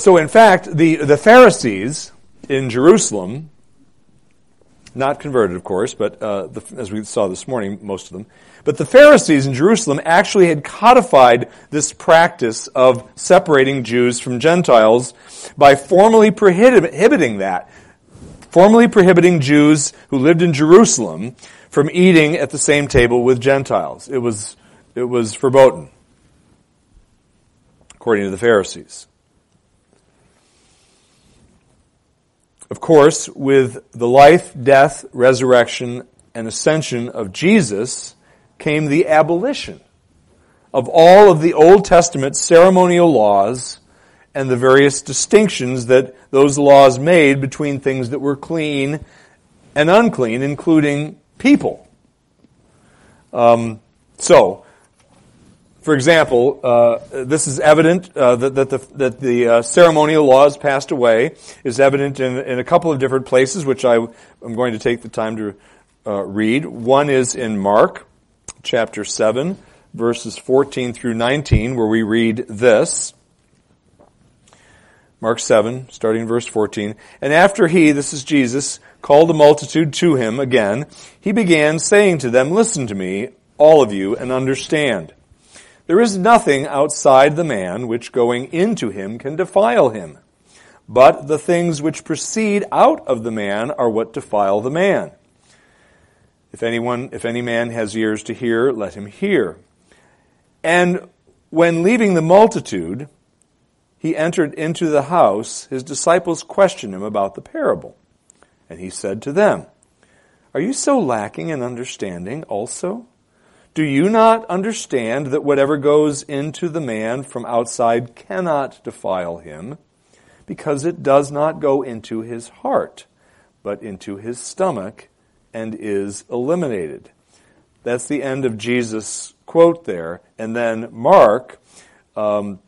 So, in fact, the, the Pharisees in Jerusalem, not converted, of course, but uh, the, as we saw this morning, most of them, but the Pharisees in Jerusalem actually had codified this practice of separating Jews from Gentiles by formally prohibiting that, formally prohibiting Jews who lived in Jerusalem from eating at the same table with Gentiles. It was, it was verboten, according to the Pharisees. Of course, with the life, death, resurrection, and ascension of Jesus came the abolition of all of the Old Testament ceremonial laws and the various distinctions that those laws made between things that were clean and unclean, including people. Um, so, for example, uh, this is evident uh, that, that, the, that the uh, ceremonial laws passed away is evident in, in, a couple of different places, which I am going to take the time to uh, read. One is in Mark chapter 7, verses 14 through 19, where we read this. Mark 7, starting verse 14. And after he, this is Jesus, called the multitude to him again, he began saying to them, Listen to me, all of you, and understand. There is nothing outside the man which going into him can defile him. But the things which proceed out of the man are what defile the man. If anyone, if any man has ears to hear, let him hear. And when leaving the multitude, he entered into the house, his disciples questioned him about the parable. And he said to them, Are you so lacking in understanding also? Do you not understand that whatever goes into the man from outside cannot defile him, because it does not go into his heart, but into his stomach, and is eliminated? That's the end of Jesus' quote there. And then Mark, um,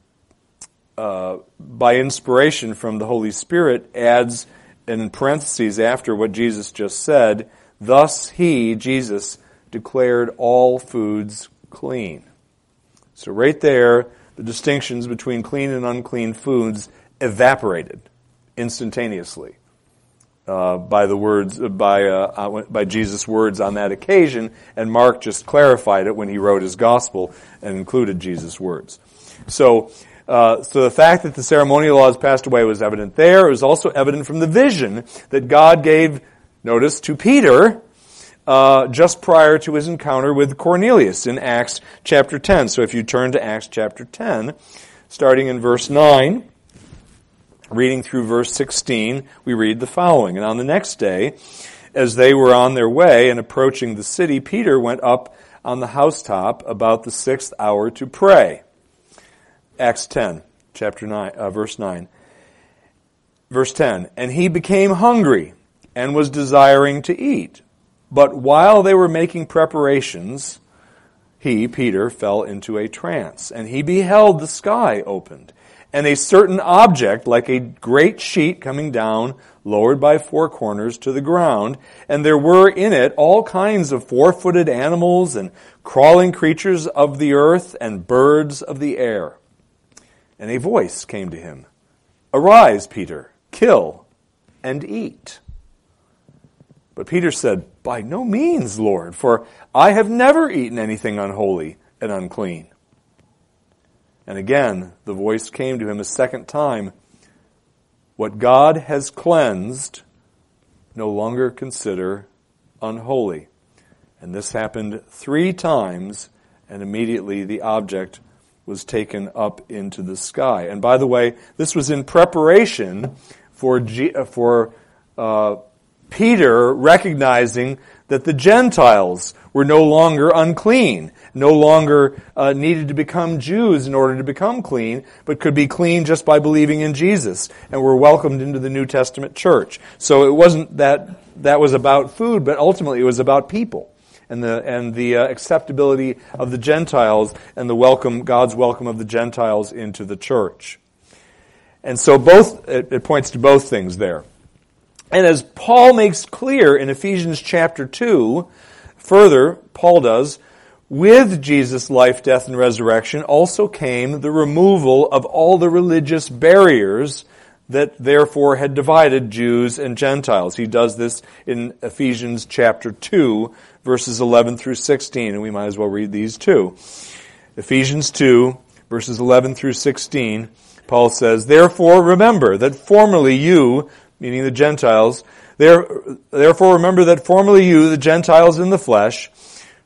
uh, by inspiration from the Holy Spirit, adds in parentheses after what Jesus just said, thus he, Jesus, declared all foods clean. So, right there, the distinctions between clean and unclean foods evaporated instantaneously uh, by the words by uh, uh by Jesus' words on that occasion, and Mark just clarified it when he wrote his gospel and included Jesus' words. So. Uh, so the fact that the ceremonial laws passed away was evident there. It was also evident from the vision that God gave, notice, to Peter uh, just prior to his encounter with Cornelius in Acts chapter 10. So if you turn to Acts chapter 10, starting in verse 9, reading through verse 16, we read the following. And on the next day, as they were on their way and approaching the city, Peter went up on the housetop about the sixth hour to pray. Acts 10, chapter 9, uh, verse 9. Verse 10, and he became hungry and was desiring to eat. But while they were making preparations, he, Peter, fell into a trance, and he beheld the sky opened, and a certain object, like a great sheet coming down, lowered by four corners to the ground, and there were in it all kinds of four-footed animals and crawling creatures of the earth and birds of the air. And a voice came to him, Arise, Peter, kill and eat. But Peter said, By no means, Lord, for I have never eaten anything unholy and unclean. And again, the voice came to him a second time What God has cleansed, no longer consider unholy. And this happened three times, and immediately the object was taken up into the sky. And by the way, this was in preparation for, G- for uh, Peter recognizing that the Gentiles were no longer unclean, no longer uh, needed to become Jews in order to become clean, but could be clean just by believing in Jesus and were welcomed into the New Testament church. So it wasn't that that was about food, but ultimately it was about people and the and the uh, acceptability of the Gentiles and the welcome God's welcome of the Gentiles into the church. And so both it, it points to both things there. And as Paul makes clear in Ephesians chapter 2, further, Paul does, with Jesus' life, death, and resurrection also came the removal of all the religious barriers that therefore had divided Jews and Gentiles. He does this in Ephesians chapter 2, verses 11 through 16, and we might as well read these too. Ephesians 2, verses 11 through 16, Paul says, Therefore remember that formerly you, meaning the Gentiles, therefore remember that formerly you, the Gentiles in the flesh,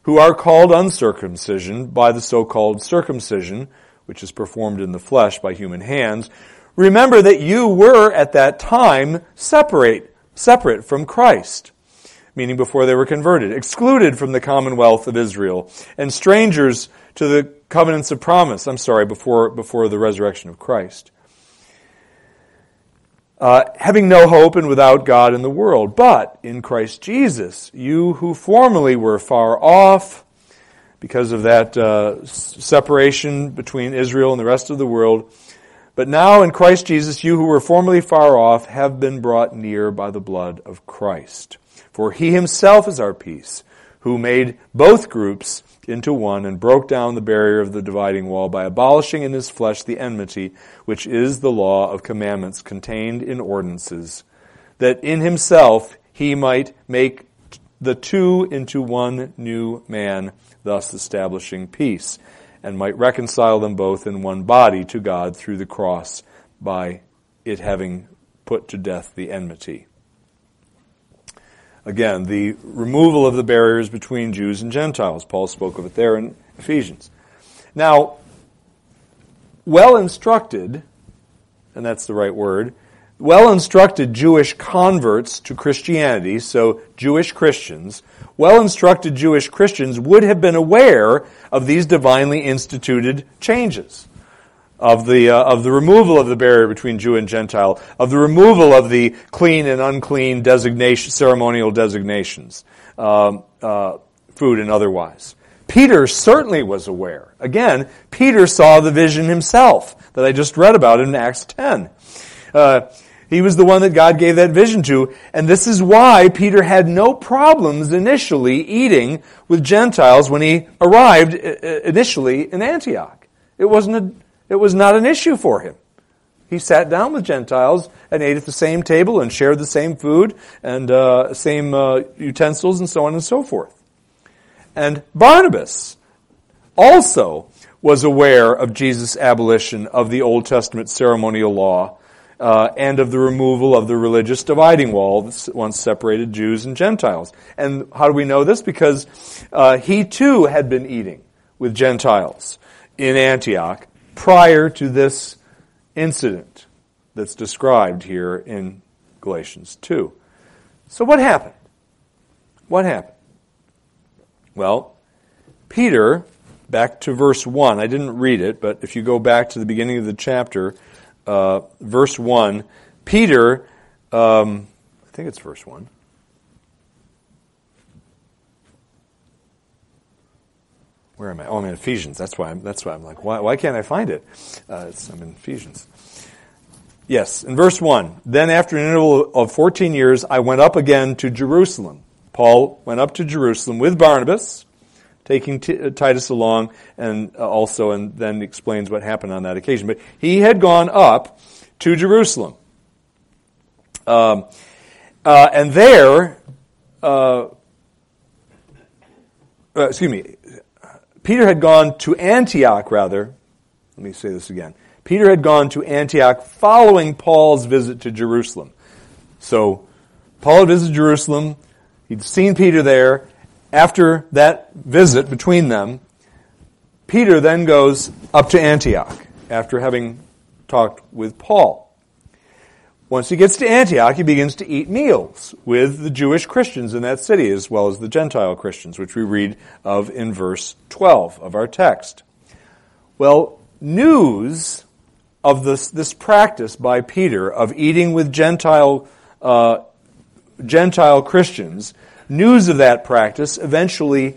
who are called uncircumcision by the so-called circumcision, which is performed in the flesh by human hands, remember that you were at that time separate, separate from Christ, meaning before they were converted, excluded from the commonwealth of Israel, and strangers to the covenants of promise. I'm sorry, before, before the resurrection of Christ uh, having no hope and without God in the world. But in Christ Jesus, you who formerly were far off because of that uh, separation between Israel and the rest of the world, but now in Christ Jesus, you who were formerly far off have been brought near by the blood of Christ. For he himself is our peace, who made both groups into one and broke down the barrier of the dividing wall by abolishing in his flesh the enmity, which is the law of commandments contained in ordinances, that in himself he might make the two into one new man, thus establishing peace, and might reconcile them both in one body to God through the cross by it having put to death the enmity. Again, the removal of the barriers between Jews and Gentiles. Paul spoke of it there in Ephesians. Now, well instructed, and that's the right word, well instructed Jewish converts to Christianity, so Jewish Christians, well instructed Jewish Christians would have been aware of these divinely instituted changes of the uh, of the removal of the barrier between Jew and Gentile, of the removal of the clean and unclean designation, ceremonial designations, um, uh, food and otherwise. Peter certainly was aware. Again, Peter saw the vision himself that I just read about in Acts 10. Uh, he was the one that God gave that vision to, and this is why Peter had no problems initially eating with Gentiles when he arrived uh, uh, initially in Antioch. It wasn't a it was not an issue for him. He sat down with Gentiles and ate at the same table and shared the same food and uh, same uh, utensils and so on and so forth. And Barnabas also was aware of Jesus' abolition of the Old Testament ceremonial law uh, and of the removal of the religious dividing wall that once separated Jews and Gentiles. And how do we know this? Because uh, he too had been eating with Gentiles in Antioch prior to this incident that's described here in Galatians 2. So what happened? What happened? Well, Peter, back to verse 1, I didn't read it, but if you go back to the beginning of the chapter, uh, verse 1, Peter, um, I think it's verse 1. Where am I? Oh, I'm in Ephesians. That's why I'm, that's why I'm like, why, why can't I find it? Uh, I'm in Ephesians. Yes, in verse 1. Then after an interval of 14 years, I went up again to Jerusalem. Paul went up to Jerusalem with Barnabas, taking T- uh, Titus along, and uh, also, and then explains what happened on that occasion. But he had gone up to Jerusalem. Um, uh, and there, uh, uh excuse me, Peter had gone to Antioch, rather. Let me say this again. Peter had gone to Antioch following Paul's visit to Jerusalem. So, Paul had visited Jerusalem. He'd seen Peter there. After that visit between them, Peter then goes up to Antioch after having talked with Paul. Once he gets to Antioch, he begins to eat meals with the Jewish Christians in that city as well as the Gentile Christians, which we read of in verse 12 of our text. Well, news of this, this practice by Peter of eating with Gentile, uh, Gentile Christians, news of that practice eventually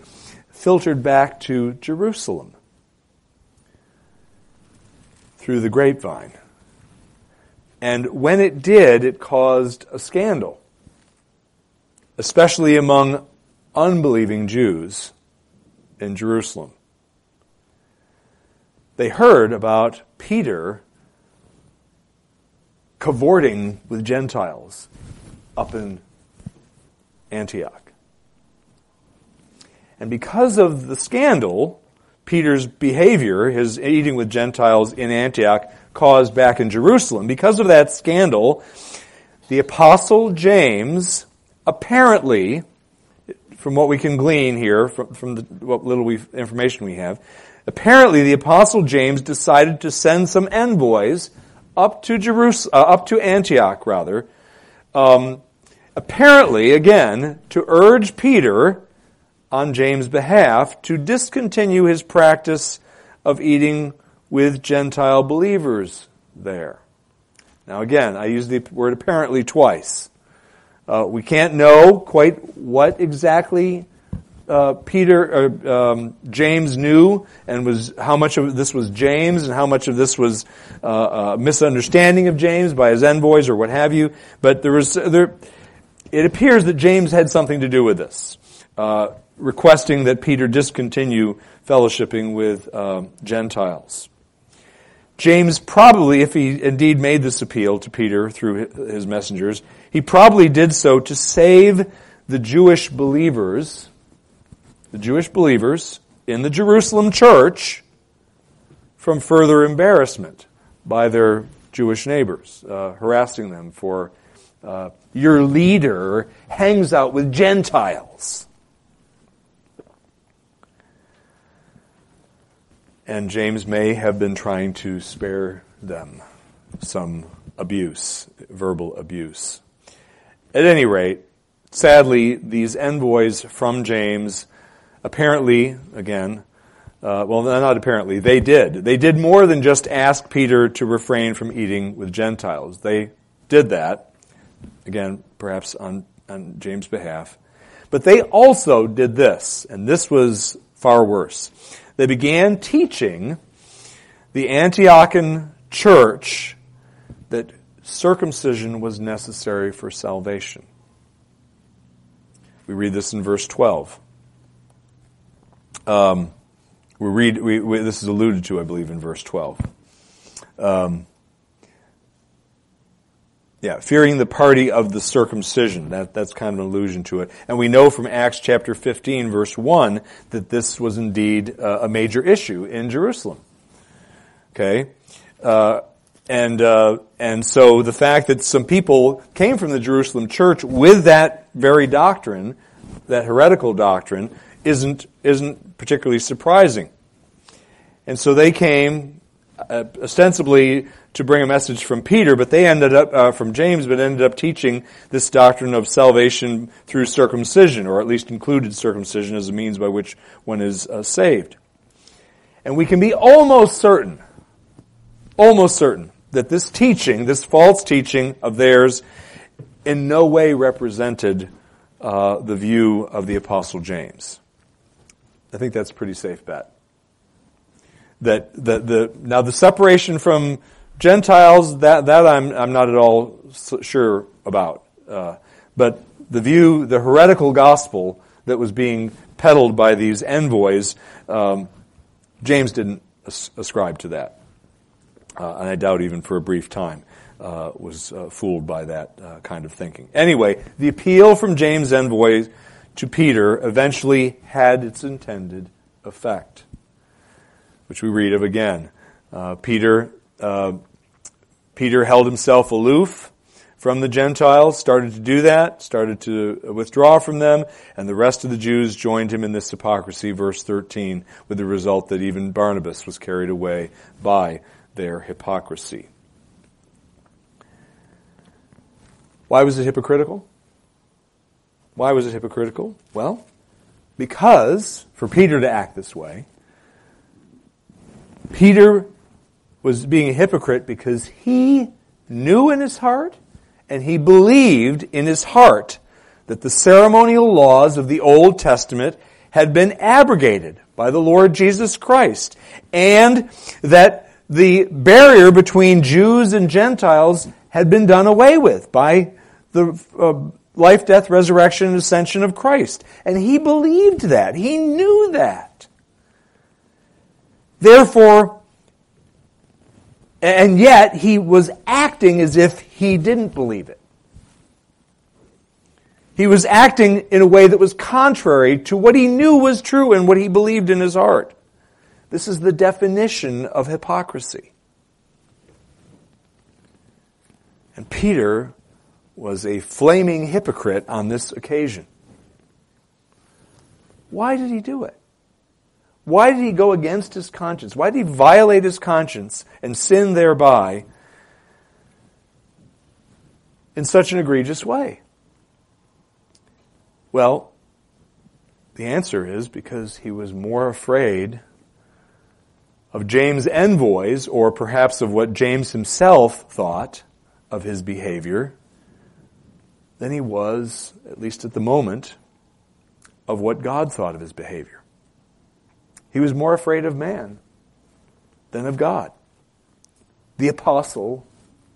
filtered back to Jerusalem through the grapevine. And when it did, it caused a scandal, especially among unbelieving Jews in Jerusalem. They heard about Peter cavorting with Gentiles up in Antioch. And because of the scandal, Peter's behavior, his eating with Gentiles in Antioch, caused back in Jerusalem, because of that scandal, the apostle James apparently, from what we can glean here, from, from the, what little we, information we have, apparently the apostle James decided to send some envoys up to Jerusalem, uh, up to Antioch rather, um, apparently again to urge Peter on James' behalf to discontinue his practice of eating with Gentile believers there. Now again, I use the word apparently twice. Uh, we can't know quite what exactly uh, Peter uh, um, James knew, and was how much of this was James, and how much of this was uh, a misunderstanding of James by his envoys or what have you. But there was there. It appears that James had something to do with this, uh, requesting that Peter discontinue fellowshipping with uh, Gentiles. James probably, if he indeed made this appeal to Peter through his messengers, he probably did so to save the Jewish believers, the Jewish believers in the Jerusalem church from further embarrassment by their Jewish neighbors, uh, harassing them for uh, your leader hangs out with Gentiles. And James may have been trying to spare them some abuse, verbal abuse. At any rate, sadly, these envoys from James apparently, again, uh, well, not apparently, they did. They did more than just ask Peter to refrain from eating with Gentiles. They did that, again, perhaps on, on James' behalf. But they also did this, and this was far worse they began teaching the Antiochian church that circumcision was necessary for salvation. We read this in verse 12. Um, we read, we, we, this is alluded to, I believe, in verse 12. Um, yeah, fearing the party of the circumcision. That, that's kind of an allusion to it. And we know from Acts chapter 15 verse 1 that this was indeed uh, a major issue in Jerusalem. Okay? Uh, and, uh, and so the fact that some people came from the Jerusalem church with that very doctrine, that heretical doctrine, isn't, isn't particularly surprising. And so they came, uh, ostensibly to bring a message from Peter, but they ended up, uh, from James, but ended up teaching this doctrine of salvation through circumcision, or at least included circumcision as a means by which one is uh, saved. And we can be almost certain, almost certain, that this teaching, this false teaching of theirs, in no way represented uh, the view of the Apostle James. I think that's pretty safe bet. That the, the now the separation from Gentiles, that, that I'm, I'm not at all sure about. Uh, but the view, the heretical gospel that was being peddled by these envoys, um, James didn't as- ascribe to that. Uh, and I doubt even for a brief time uh, was uh, fooled by that uh, kind of thinking. Anyway, the appeal from James' envoys to Peter eventually had its intended effect, which we read of again. Uh, Peter uh, Peter held himself aloof from the Gentiles, started to do that, started to withdraw from them, and the rest of the Jews joined him in this hypocrisy, verse 13, with the result that even Barnabas was carried away by their hypocrisy. Why was it hypocritical? Why was it hypocritical? Well, because for Peter to act this way, Peter was being a hypocrite because he knew in his heart and he believed in his heart that the ceremonial laws of the Old Testament had been abrogated by the Lord Jesus Christ and that the barrier between Jews and Gentiles had been done away with by the uh, life, death, resurrection, and ascension of Christ. And he believed that. He knew that. Therefore, and yet he was acting as if he didn't believe it. He was acting in a way that was contrary to what he knew was true and what he believed in his heart. This is the definition of hypocrisy. And Peter was a flaming hypocrite on this occasion. Why did he do it? Why did he go against his conscience? Why did he violate his conscience and sin thereby in such an egregious way? Well, the answer is because he was more afraid of James' envoys, or perhaps of what James himself thought of his behavior, than he was, at least at the moment, of what God thought of his behavior. He was more afraid of man than of God. The apostle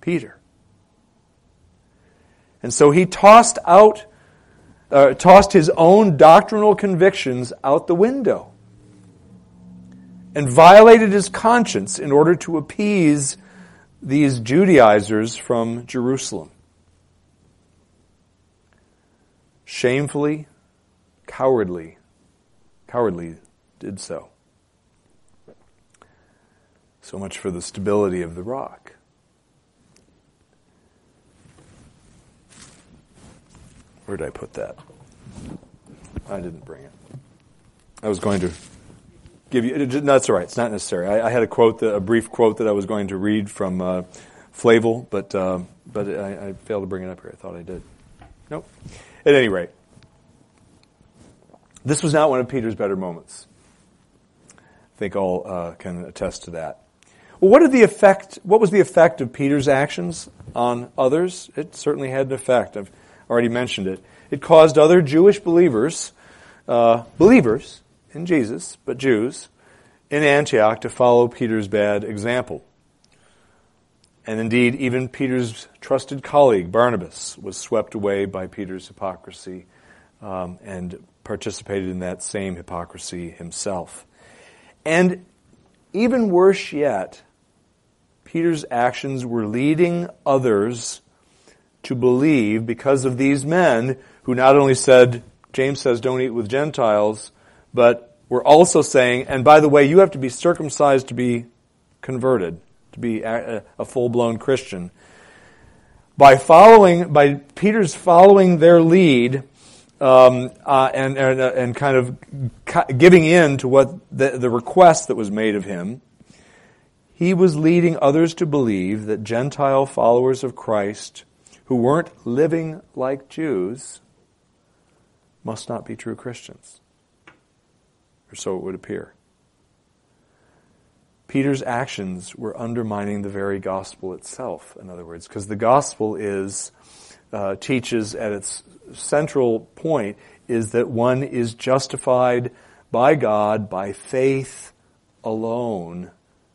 Peter. And so he tossed out, uh, tossed his own doctrinal convictions out the window and violated his conscience in order to appease these Judaizers from Jerusalem. Shamefully, cowardly, cowardly did so. So much for the stability of the rock. Where did I put that? I didn't bring it. I was going to give you. That's all right. It's not necessary. I, I had a quote, a brief quote that I was going to read from uh, Flavel, but uh, but I, I, failed to bring it up here. I thought I did. Nope. At any rate, this was not one of Peter's better moments. Think all uh, can attest to that. Well, what did the effect? What was the effect of Peter's actions on others? It certainly had an effect. I've already mentioned it. It caused other Jewish believers, uh, believers in Jesus, but Jews, in Antioch to follow Peter's bad example. And indeed, even Peter's trusted colleague, Barnabas, was swept away by Peter's hypocrisy um, and participated in that same hypocrisy himself. And even worse yet, Peter's actions were leading others to believe because of these men who not only said, James says, don't eat with Gentiles, but were also saying, and by the way, you have to be circumcised to be converted, to be a, a full blown Christian. By following, by Peter's following their lead, um, uh, and, and, uh, and kind of giving in to what the, the request that was made of him, he was leading others to believe that Gentile followers of Christ who weren't living like Jews must not be true Christians. Or so it would appear. Peter's actions were undermining the very gospel itself, in other words, because the gospel is, uh, teaches at its central point is that one is justified by God by faith alone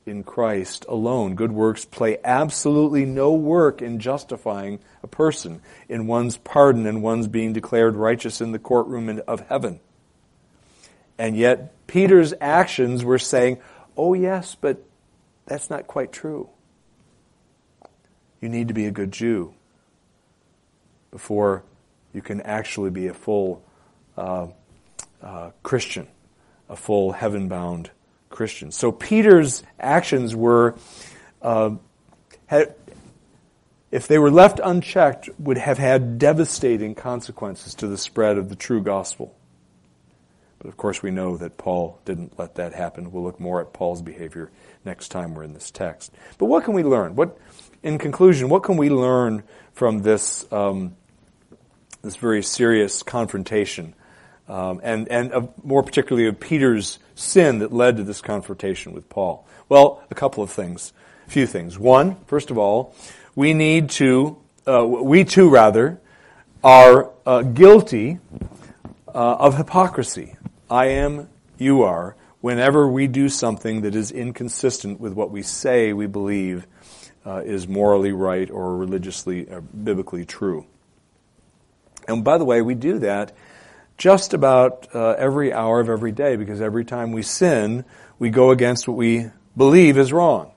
in Christ alone. Good works play absolutely no work in justifying a person, in one's pardon and one's being declared righteous in the courtroom of heaven. And yet, Peter's actions were saying, oh, yes, but that's not quite true. You need to be a good Jew before you can actually be a full uh, uh, Christian, a full heaven bound Christian. So Peter's actions were, uh, had, if they were left unchecked, would have had devastating consequences to the spread of the true gospel. But of course, we know that Paul didn't let that happen. We'll look more at Paul's behavior next time we're in this text. But what can we learn? What, in conclusion, what can we learn from this um, this very serious confrontation, um, and and of, more particularly of Peter's sin that led to this confrontation with Paul. Well, a couple of things, a few things. One, first of all, we need to, uh, we too rather, are uh, guilty uh, of hypocrisy. I am, you are. Whenever we do something that is inconsistent with what we say we believe uh, is morally right or religiously, or uh, biblically true. And by the way, we do that just about uh, every hour of every day because every time we sin, we go against what we believe is wrong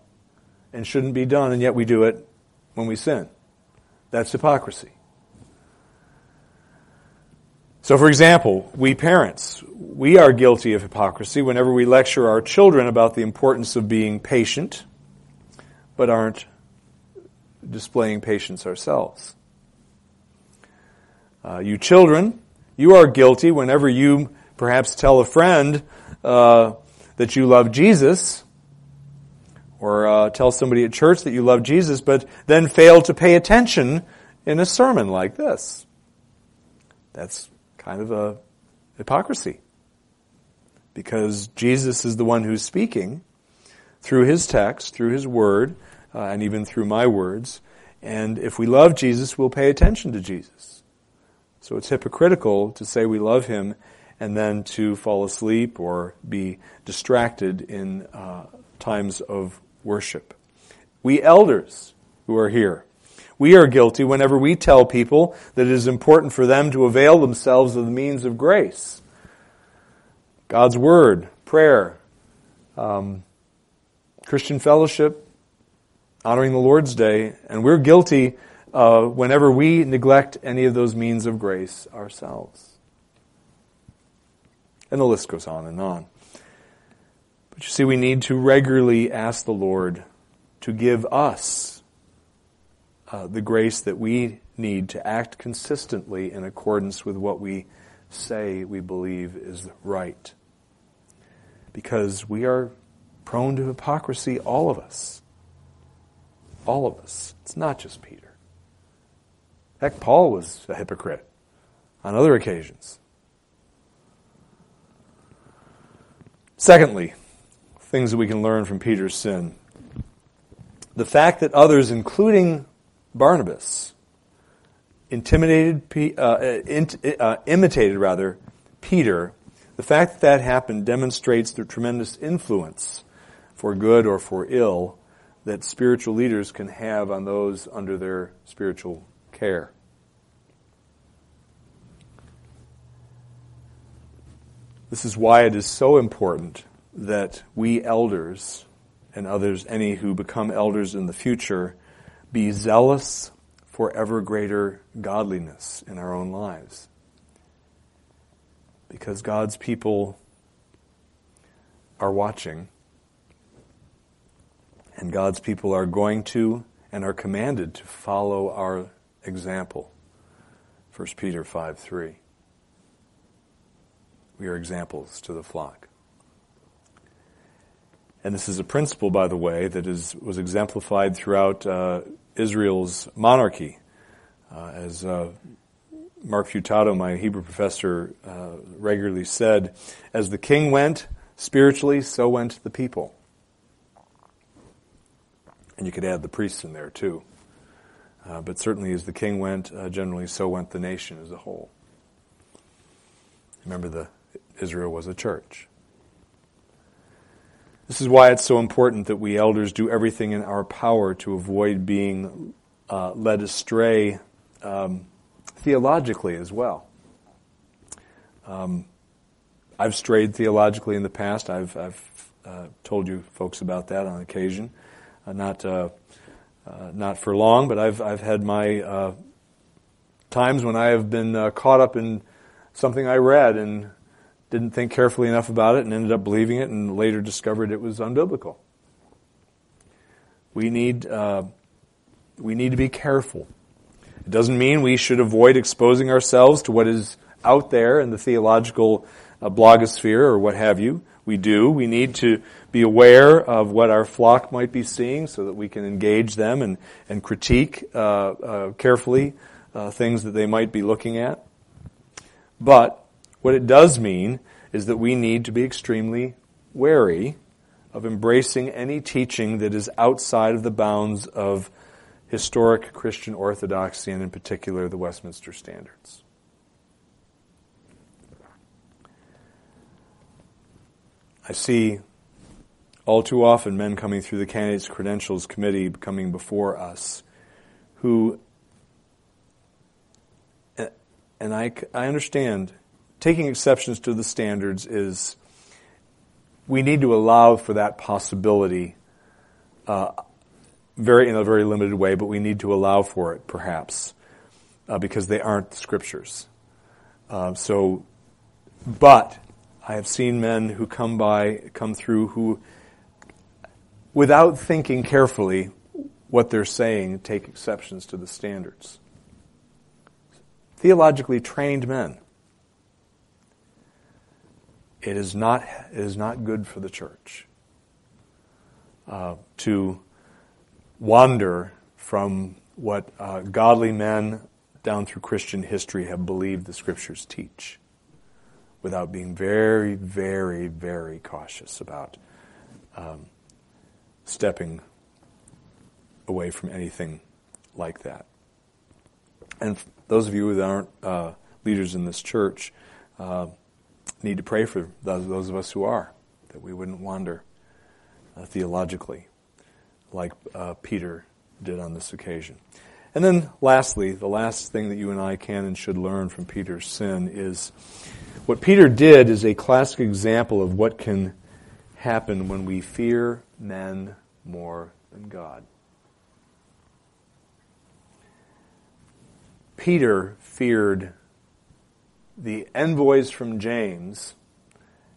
and shouldn't be done, and yet we do it when we sin. That's hypocrisy. So, for example, we parents, we are guilty of hypocrisy whenever we lecture our children about the importance of being patient, but aren't displaying patience ourselves. Uh, you children, you are guilty whenever you perhaps tell a friend uh, that you love Jesus, or uh, tell somebody at church that you love Jesus, but then fail to pay attention in a sermon like this. That's kind of a hypocrisy. Because Jesus is the one who's speaking through his text, through his word, uh, and even through my words. And if we love Jesus, we'll pay attention to Jesus. So it's hypocritical to say we love him and then to fall asleep or be distracted in uh, times of worship. We elders who are here, we are guilty whenever we tell people that it is important for them to avail themselves of the means of grace. God's Word, prayer, um, Christian fellowship, honoring the Lord's Day, and we're guilty uh, whenever we neglect any of those means of grace ourselves. And the list goes on and on. But you see, we need to regularly ask the Lord to give us uh, the grace that we need to act consistently in accordance with what we say we believe is right. Because we are prone to hypocrisy, all of us. All of us. It's not just Peter. Heck, Paul was a hypocrite on other occasions. Secondly, things that we can learn from Peter's sin. The fact that others, including Barnabas intimidated, uh, uh, imitated rather Peter. The fact that that happened demonstrates the tremendous influence, for good or for ill, that spiritual leaders can have on those under their spiritual care. This is why it is so important that we elders and others, any who become elders in the future, be zealous for ever greater godliness in our own lives. Because God's people are watching, and God's people are going to and are commanded to follow our example. 1 Peter 5 3. We are examples to the flock. And this is a principle, by the way, that is, was exemplified throughout uh, Israel's monarchy. Uh, as uh, Mark Futato, my Hebrew professor, uh, regularly said, as the king went spiritually, so went the people. And you could add the priests in there too. Uh, but certainly, as the king went, uh, generally, so went the nation as a whole. Remember, the Israel was a church. This is why it's so important that we elders do everything in our power to avoid being uh, led astray um, theologically as well. Um, I've strayed theologically in the past. I've, I've uh, told you folks about that on occasion. Uh, not uh, uh, not for long, but I've I've had my uh, times when I have been caught up in something I read and didn't think carefully enough about it and ended up believing it and later discovered it was unbiblical. We need, uh, we need to be careful. It doesn't mean we should avoid exposing ourselves to what is out there in the theological uh, blogosphere or what have you. We do. We need to be aware of what our flock might be seeing so that we can engage them and, and critique uh, uh carefully uh, things that they might be looking at. But what it does mean is that we need to be extremely wary of embracing any teaching that is outside of the bounds of historic Christian orthodoxy and in particular the Westminster Standards. I see all too often men coming through the candidates credentials committee coming before us who and I, I understand taking exceptions to the standards is we need to allow for that possibility, uh, very in a very limited way, but we need to allow for it, perhaps, uh, because they aren't the scriptures. Uh, so, but I have seen men who come by, come through, who, without thinking carefully what they're saying, take exceptions to the standards. Theologically trained men it is not, it is not good for the church uh, to wander from what uh, godly men down through Christian history have believed the scriptures teach without being very, very, very cautious about um, stepping away from anything like that. And those of you that aren't uh, leaders in this church, uh, need to pray for those, those of us who are, that we wouldn't wander uh, theologically like uh, Peter did on this occasion. And then lastly, the last thing that you and I can and should learn from Peter's sin is what Peter did is a classic example of what can happen when we fear men more than God. Peter feared the envoys from James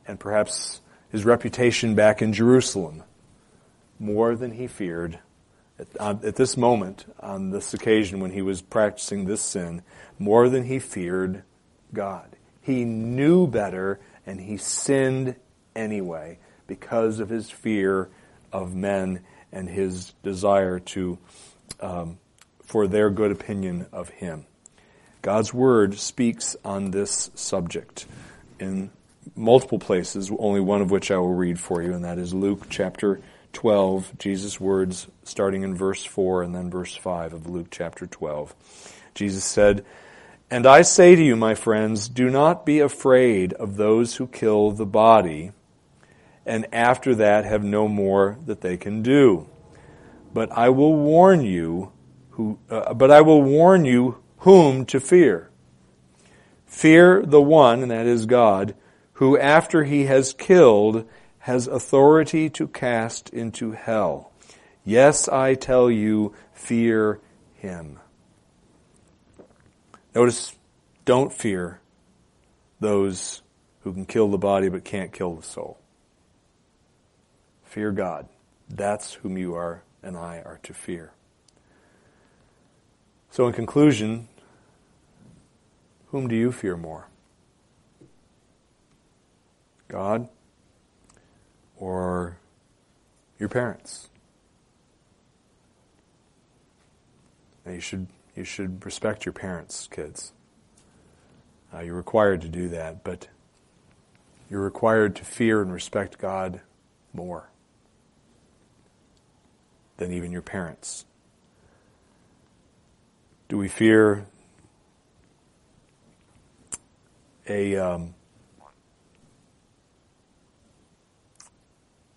and perhaps his reputation back in Jerusalem more than he feared at, at, this moment, on this occasion when he was practicing this sin, more than he feared God. He knew better and he sinned anyway because of his fear of men and his desire to, um, for their good opinion of him. God's Word speaks on this subject in multiple places, only one of which I will read for you, and that is Luke chapter 12, Jesus' words starting in verse 4 and then verse 5 of Luke chapter 12. Jesus said, And I say to you, my friends, do not be afraid of those who kill the body, and after that have no more that they can do. But I will warn you who, uh, but I will warn you whom to fear. Fear the one, and that is God, who after he has killed has authority to cast into hell. Yes, I tell you, fear him. Notice, don't fear those who can kill the body but can't kill the soul. Fear God. That's whom you are and I are to fear. So, in conclusion, whom do you fear more? God or your parents? You should you should respect your parents, kids. Uh, you're required to do that, but you're required to fear and respect God more than even your parents. Do we fear a um,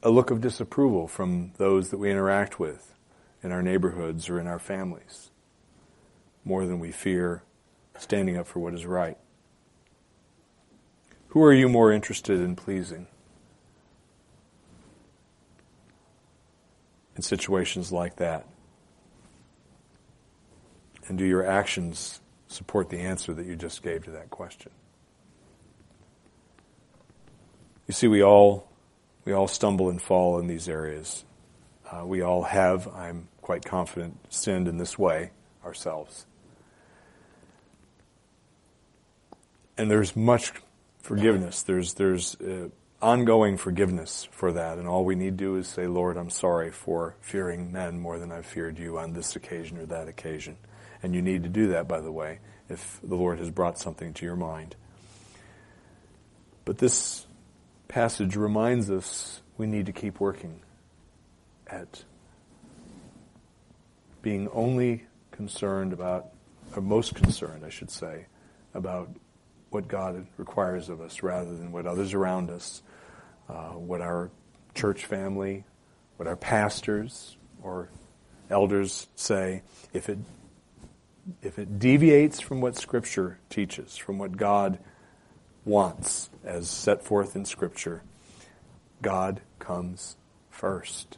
a look of disapproval from those that we interact with in our neighborhoods or in our families, more than we fear standing up for what is right. Who are you more interested in pleasing? In situations like that? And do your actions support the answer that you just gave to that question? You see, we all, we all stumble and fall in these areas. Uh, we all have, I'm quite confident, sinned in this way ourselves. And there's much forgiveness. There's, there's uh, ongoing forgiveness for that. And all we need to do is say, Lord, I'm sorry for fearing men more than I've feared you on this occasion or that occasion. And you need to do that, by the way, if the Lord has brought something to your mind. But this passage reminds us we need to keep working at being only concerned about, or most concerned, I should say, about what God requires of us rather than what others around us, uh, what our church family, what our pastors or elders say. If it, if it deviates from what Scripture teaches, from what God wants as set forth in Scripture, God comes first.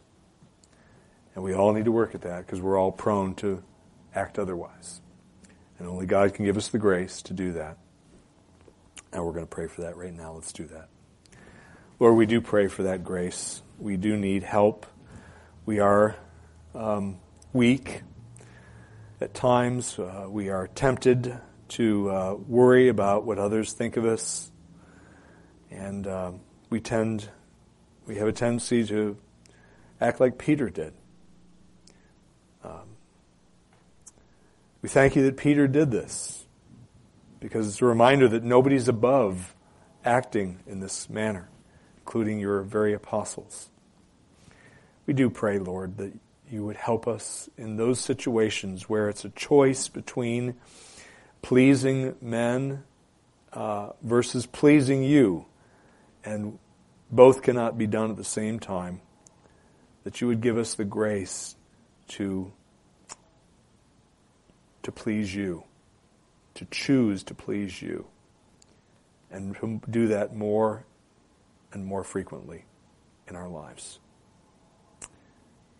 And we all need to work at that because we're all prone to act otherwise. And only God can give us the grace to do that. And we're going to pray for that right now. Let's do that. Lord, we do pray for that grace. We do need help. We are um, weak. At times, uh, we are tempted to uh, worry about what others think of us. And uh, we tend, we have a tendency to act like Peter did. Um, we thank you that Peter did this because it's a reminder that nobody's above acting in this manner, including your very apostles. We do pray, Lord, that you would help us in those situations where it's a choice between pleasing men uh, versus pleasing you, and both cannot be done at the same time, that you would give us the grace to, to please you, to choose to please you, and to do that more and more frequently in our lives.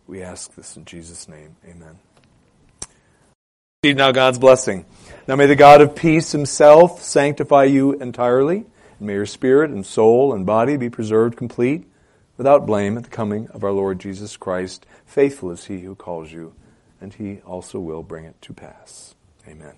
We ask this in Jesus' name. Amen. Receive now God's blessing. Now may the God of peace himself sanctify you entirely, and may your spirit and soul and body be preserved complete, without blame at the coming of our Lord Jesus Christ. Faithful is he who calls you, and he also will bring it to pass. Amen.